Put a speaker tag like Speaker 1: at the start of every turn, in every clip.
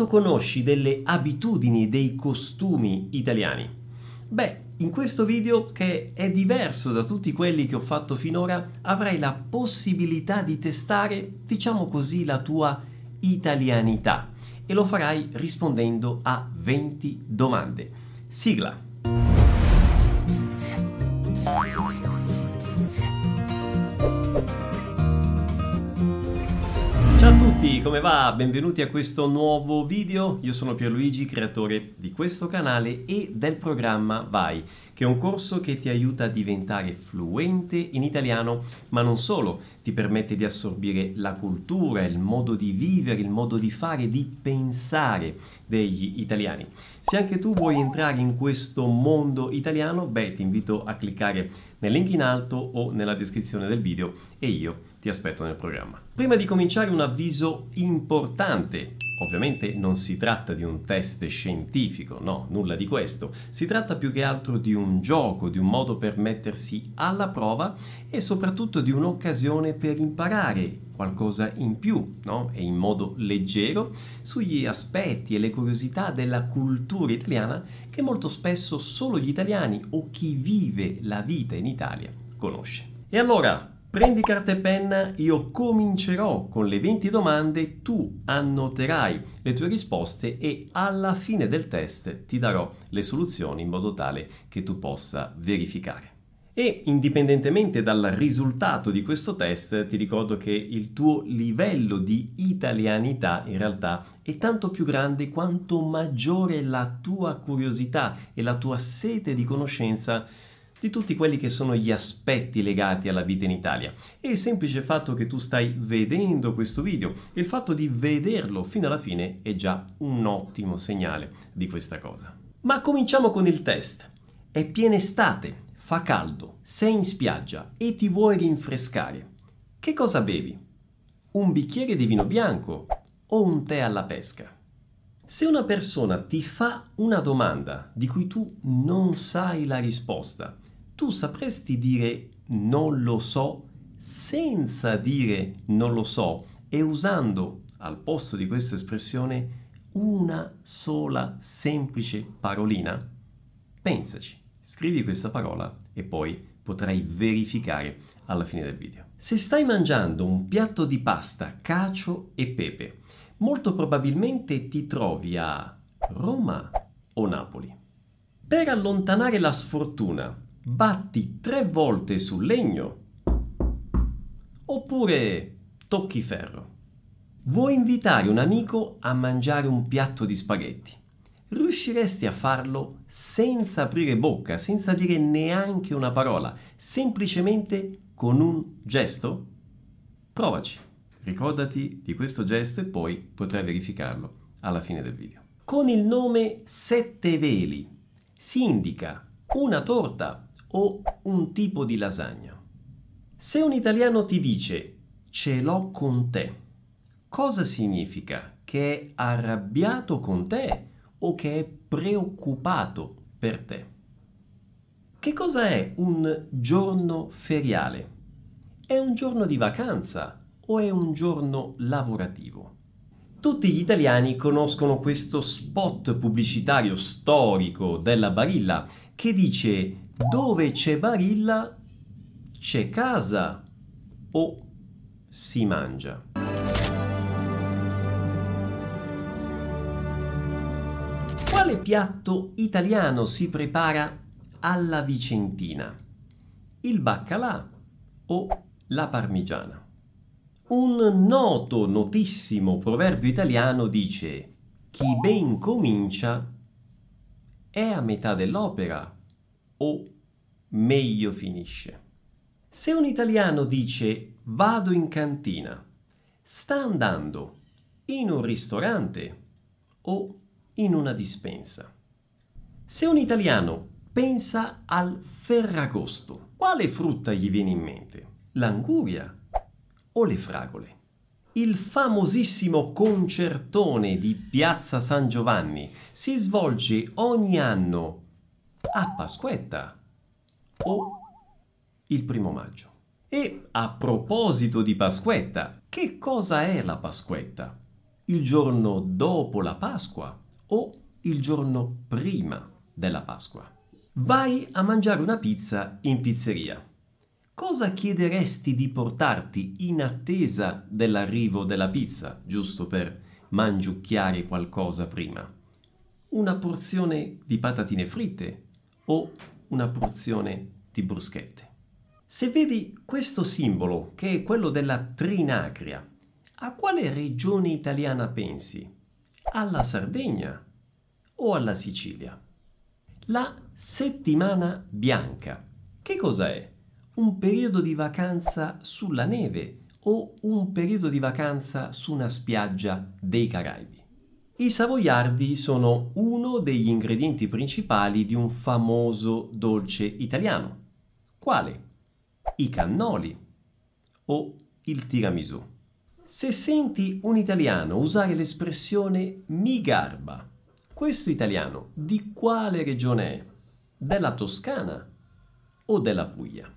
Speaker 1: Quanto conosci delle abitudini e dei costumi italiani? Beh, in questo video, che è diverso da tutti quelli che ho fatto finora, avrai la possibilità di testare, diciamo così, la tua italianità e lo farai rispondendo a 20 domande. Sigla! Tutti, come va? Benvenuti a questo nuovo video. Io sono Pierluigi, creatore di questo canale e del programma Vai, che è un corso che ti aiuta a diventare fluente in italiano, ma non solo, ti permette di assorbire la cultura, il modo di vivere, il modo di fare, di pensare degli italiani. Se anche tu vuoi entrare in questo mondo italiano, beh, ti invito a cliccare nel link in alto o nella descrizione del video e io ti aspetto nel programma. Prima di cominciare un avviso importante. Ovviamente non si tratta di un test scientifico, no, nulla di questo. Si tratta più che altro di un gioco, di un modo per mettersi alla prova e soprattutto di un'occasione per imparare qualcosa in più, no? E in modo leggero sugli aspetti e le curiosità della cultura italiana che molto spesso solo gli italiani o chi vive la vita in Italia conosce. E allora, Prendi carta e penna, io comincerò con le 20 domande, tu annoterai le tue risposte e alla fine del test ti darò le soluzioni in modo tale che tu possa verificare. E indipendentemente dal risultato di questo test, ti ricordo che il tuo livello di italianità in realtà è tanto più grande quanto maggiore la tua curiosità e la tua sete di conoscenza di tutti quelli che sono gli aspetti legati alla vita in Italia. E il semplice fatto che tu stai vedendo questo video e il fatto di vederlo fino alla fine è già un ottimo segnale di questa cosa. Ma cominciamo con il test. È piena estate, fa caldo, sei in spiaggia e ti vuoi rinfrescare. Che cosa bevi? Un bicchiere di vino bianco o un tè alla pesca? Se una persona ti fa una domanda di cui tu non sai la risposta, tu sapresti dire non lo so senza dire non lo so e usando al posto di questa espressione una sola semplice parolina? Pensaci, scrivi questa parola e poi potrai verificare alla fine del video. Se stai mangiando un piatto di pasta, cacio e pepe, molto probabilmente ti trovi a Roma o Napoli. Per allontanare la sfortuna, batti tre volte sul legno oppure tocchi ferro. Vuoi invitare un amico a mangiare un piatto di spaghetti? Riusciresti a farlo senza aprire bocca, senza dire neanche una parola, semplicemente con un gesto? Provaci. Ricordati di questo gesto e poi potrai verificarlo alla fine del video. Con il nome Sette Veli si indica una torta o un tipo di lasagna. Se un italiano ti dice ce l'ho con te, cosa significa? Che è arrabbiato con te o che è preoccupato per te? Che cosa è un giorno feriale? È un giorno di vacanza o è un giorno lavorativo? Tutti gli italiani conoscono questo spot pubblicitario storico della Barilla che dice dove c'è Barilla c'è casa o si mangia. Quale piatto italiano si prepara alla vicentina? Il baccalà o la parmigiana? Un noto, notissimo proverbio italiano dice chi ben comincia è a metà dell'opera o meglio finisce. Se un italiano dice vado in cantina, sta andando in un ristorante o in una dispensa. Se un italiano pensa al ferragosto, quale frutta gli viene in mente? L'anguria o le fragole? Il famosissimo concertone di Piazza San Giovanni si svolge ogni anno a Pasquetta o il primo maggio. E a proposito di Pasquetta, che cosa è la Pasquetta? il giorno dopo la Pasqua o il giorno prima della Pasqua. Vai a mangiare una pizza in pizzeria. Cosa chiederesti di portarti in attesa dell'arrivo della pizza, giusto per mangiucchiare qualcosa prima? Una porzione di patatine fritte o una porzione di bruschette? Se vedi questo simbolo, che è quello della trinacria, a quale regione italiana pensi? Alla Sardegna o alla Sicilia? La settimana bianca. Che cos'è? Un periodo di vacanza sulla neve o un periodo di vacanza su una spiaggia dei Caraibi? I savoiardi sono uno degli ingredienti principali di un famoso dolce italiano. Quale? I cannoli o il tiramisù. Se senti un italiano usare l'espressione mi garba, questo italiano di quale regione è? Della Toscana o della Puglia?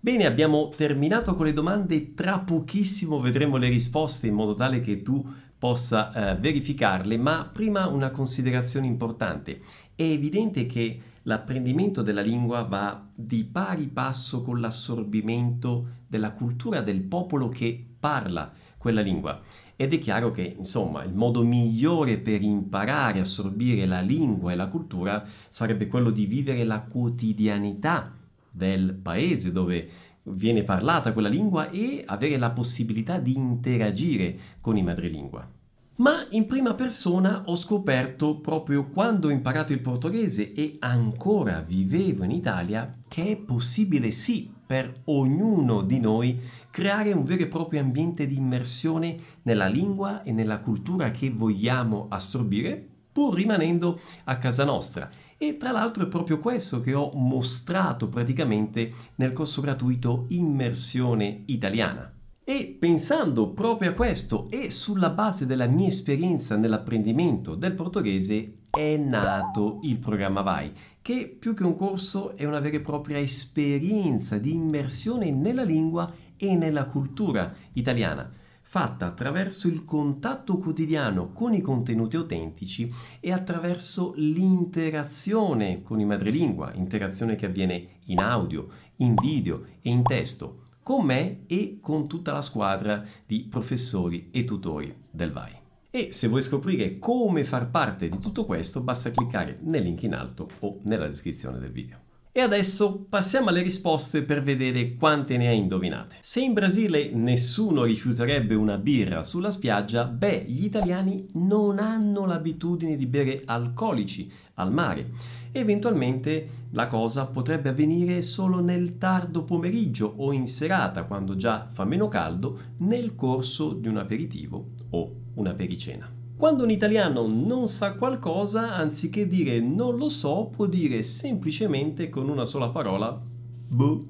Speaker 1: Bene, abbiamo terminato con le domande, tra pochissimo vedremo le risposte in modo tale che tu possa eh, verificarle, ma prima una considerazione importante. È evidente che l'apprendimento della lingua va di pari passo con l'assorbimento della cultura del popolo che parla quella lingua. Ed è chiaro che, insomma, il modo migliore per imparare a assorbire la lingua e la cultura sarebbe quello di vivere la quotidianità del paese dove viene parlata quella lingua e avere la possibilità di interagire con i madrelingua. Ma in prima persona ho scoperto proprio quando ho imparato il portoghese e ancora vivevo in Italia che è possibile sì per ognuno di noi creare un vero e proprio ambiente di immersione nella lingua e nella cultura che vogliamo assorbire, pur rimanendo a casa nostra. E tra l'altro è proprio questo che ho mostrato praticamente nel corso gratuito Immersione Italiana. E pensando proprio a questo e sulla base della mia esperienza nell'apprendimento del portoghese è nato il programma Vai, che più che un corso è una vera e propria esperienza di immersione nella lingua e nella cultura italiana, fatta attraverso il contatto quotidiano con i contenuti autentici e attraverso l'interazione con i madrelingua, interazione che avviene in audio, in video e in testo, con me e con tutta la squadra di professori e tutori del VAI. E se vuoi scoprire come far parte di tutto questo, basta cliccare nel link in alto o nella descrizione del video. E adesso passiamo alle risposte per vedere quante ne hai indovinate. Se in Brasile nessuno rifiuterebbe una birra sulla spiaggia, beh, gli italiani non hanno l'abitudine di bere alcolici al mare. Eventualmente la cosa potrebbe avvenire solo nel tardo pomeriggio o in serata, quando già fa meno caldo, nel corso di un aperitivo o una pericena. Quando un italiano non sa qualcosa, anziché dire non lo so, può dire semplicemente con una sola parola boh,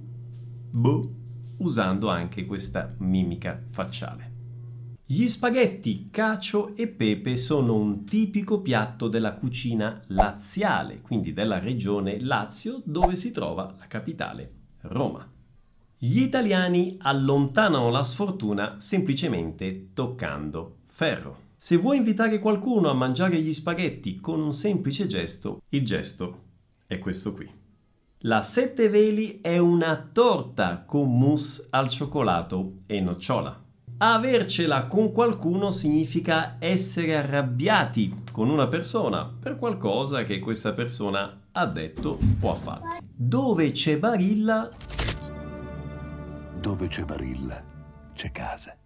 Speaker 1: boh, usando anche questa mimica facciale. Gli spaghetti, cacio e pepe sono un tipico piatto della cucina laziale, quindi della regione Lazio, dove si trova la capitale, Roma. Gli italiani allontanano la sfortuna semplicemente toccando ferro. Se vuoi invitare qualcuno a mangiare gli spaghetti con un semplice gesto, il gesto è questo qui. La sette veli è una torta con mousse al cioccolato e nocciola. Avercela con qualcuno significa essere arrabbiati con una persona per qualcosa che questa persona ha detto o ha fatto. Dove c'è Barilla?
Speaker 2: Dove c'è Barilla, c'è casa.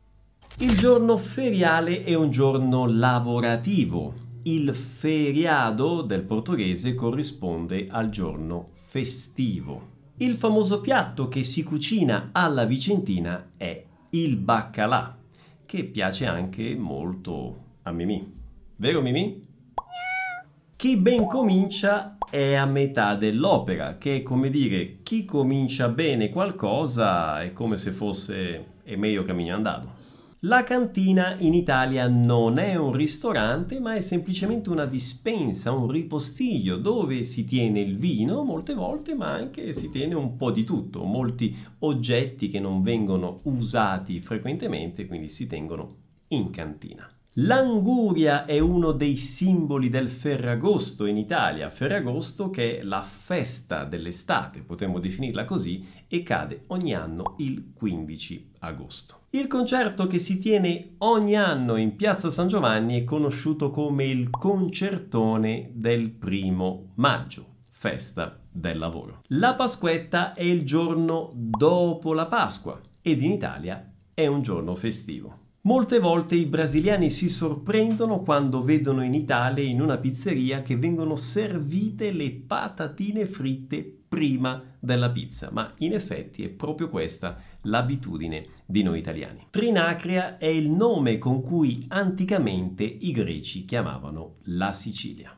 Speaker 1: Il giorno feriale è un giorno lavorativo. Il feriado del portoghese corrisponde al giorno festivo. Il famoso piatto che si cucina alla vicentina è il baccalà, che piace anche molto a Mimì. Vero Mimì? Chi ben comincia è a metà dell'opera, che è come dire chi comincia bene qualcosa è come se fosse è meglio cammino andato. La cantina in Italia non è un ristorante, ma è semplicemente una dispensa, un ripostiglio dove si tiene il vino molte volte, ma anche si tiene un po' di tutto, molti oggetti che non vengono usati frequentemente, quindi si tengono in cantina. L'anguria è uno dei simboli del Ferragosto in Italia, Ferragosto che è la festa dell'estate, potremmo definirla così, e cade ogni anno il 15 agosto. Il concerto che si tiene ogni anno in Piazza San Giovanni è conosciuto come il concertone del primo maggio, festa del lavoro. La Pasquetta è il giorno dopo la Pasqua ed in Italia è un giorno festivo. Molte volte i brasiliani si sorprendono quando vedono in Italia in una pizzeria che vengono servite le patatine fritte prima della pizza, ma in effetti è proprio questa l'abitudine di noi italiani. Trinacria è il nome con cui anticamente i greci chiamavano la Sicilia.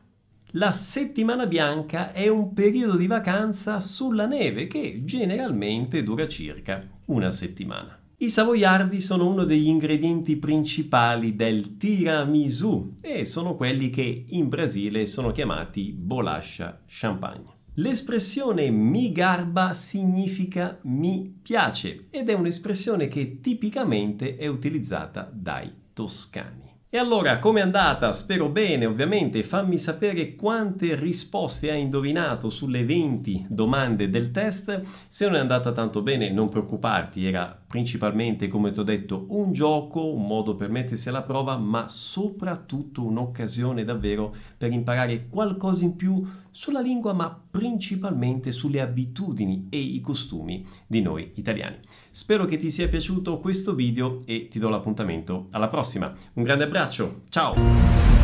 Speaker 1: La settimana bianca è un periodo di vacanza sulla neve che generalmente dura circa una settimana. I savoiardi sono uno degli ingredienti principali del tiramisù e sono quelli che in Brasile sono chiamati bolaccia champagne. L'espressione mi garba significa mi piace ed è un'espressione che tipicamente è utilizzata dai toscani. E allora, com'è andata? Spero bene, ovviamente. Fammi sapere quante risposte hai indovinato sulle 20 domande del test. Se non è andata tanto bene, non preoccuparti, era principalmente, come ti ho detto, un gioco, un modo per mettersi alla prova, ma soprattutto un'occasione davvero per imparare qualcosa in più sulla lingua, ma principalmente sulle abitudini e i costumi di noi italiani. Spero che ti sia piaciuto questo video e ti do l'appuntamento alla prossima. Un grande abbraccio, ciao!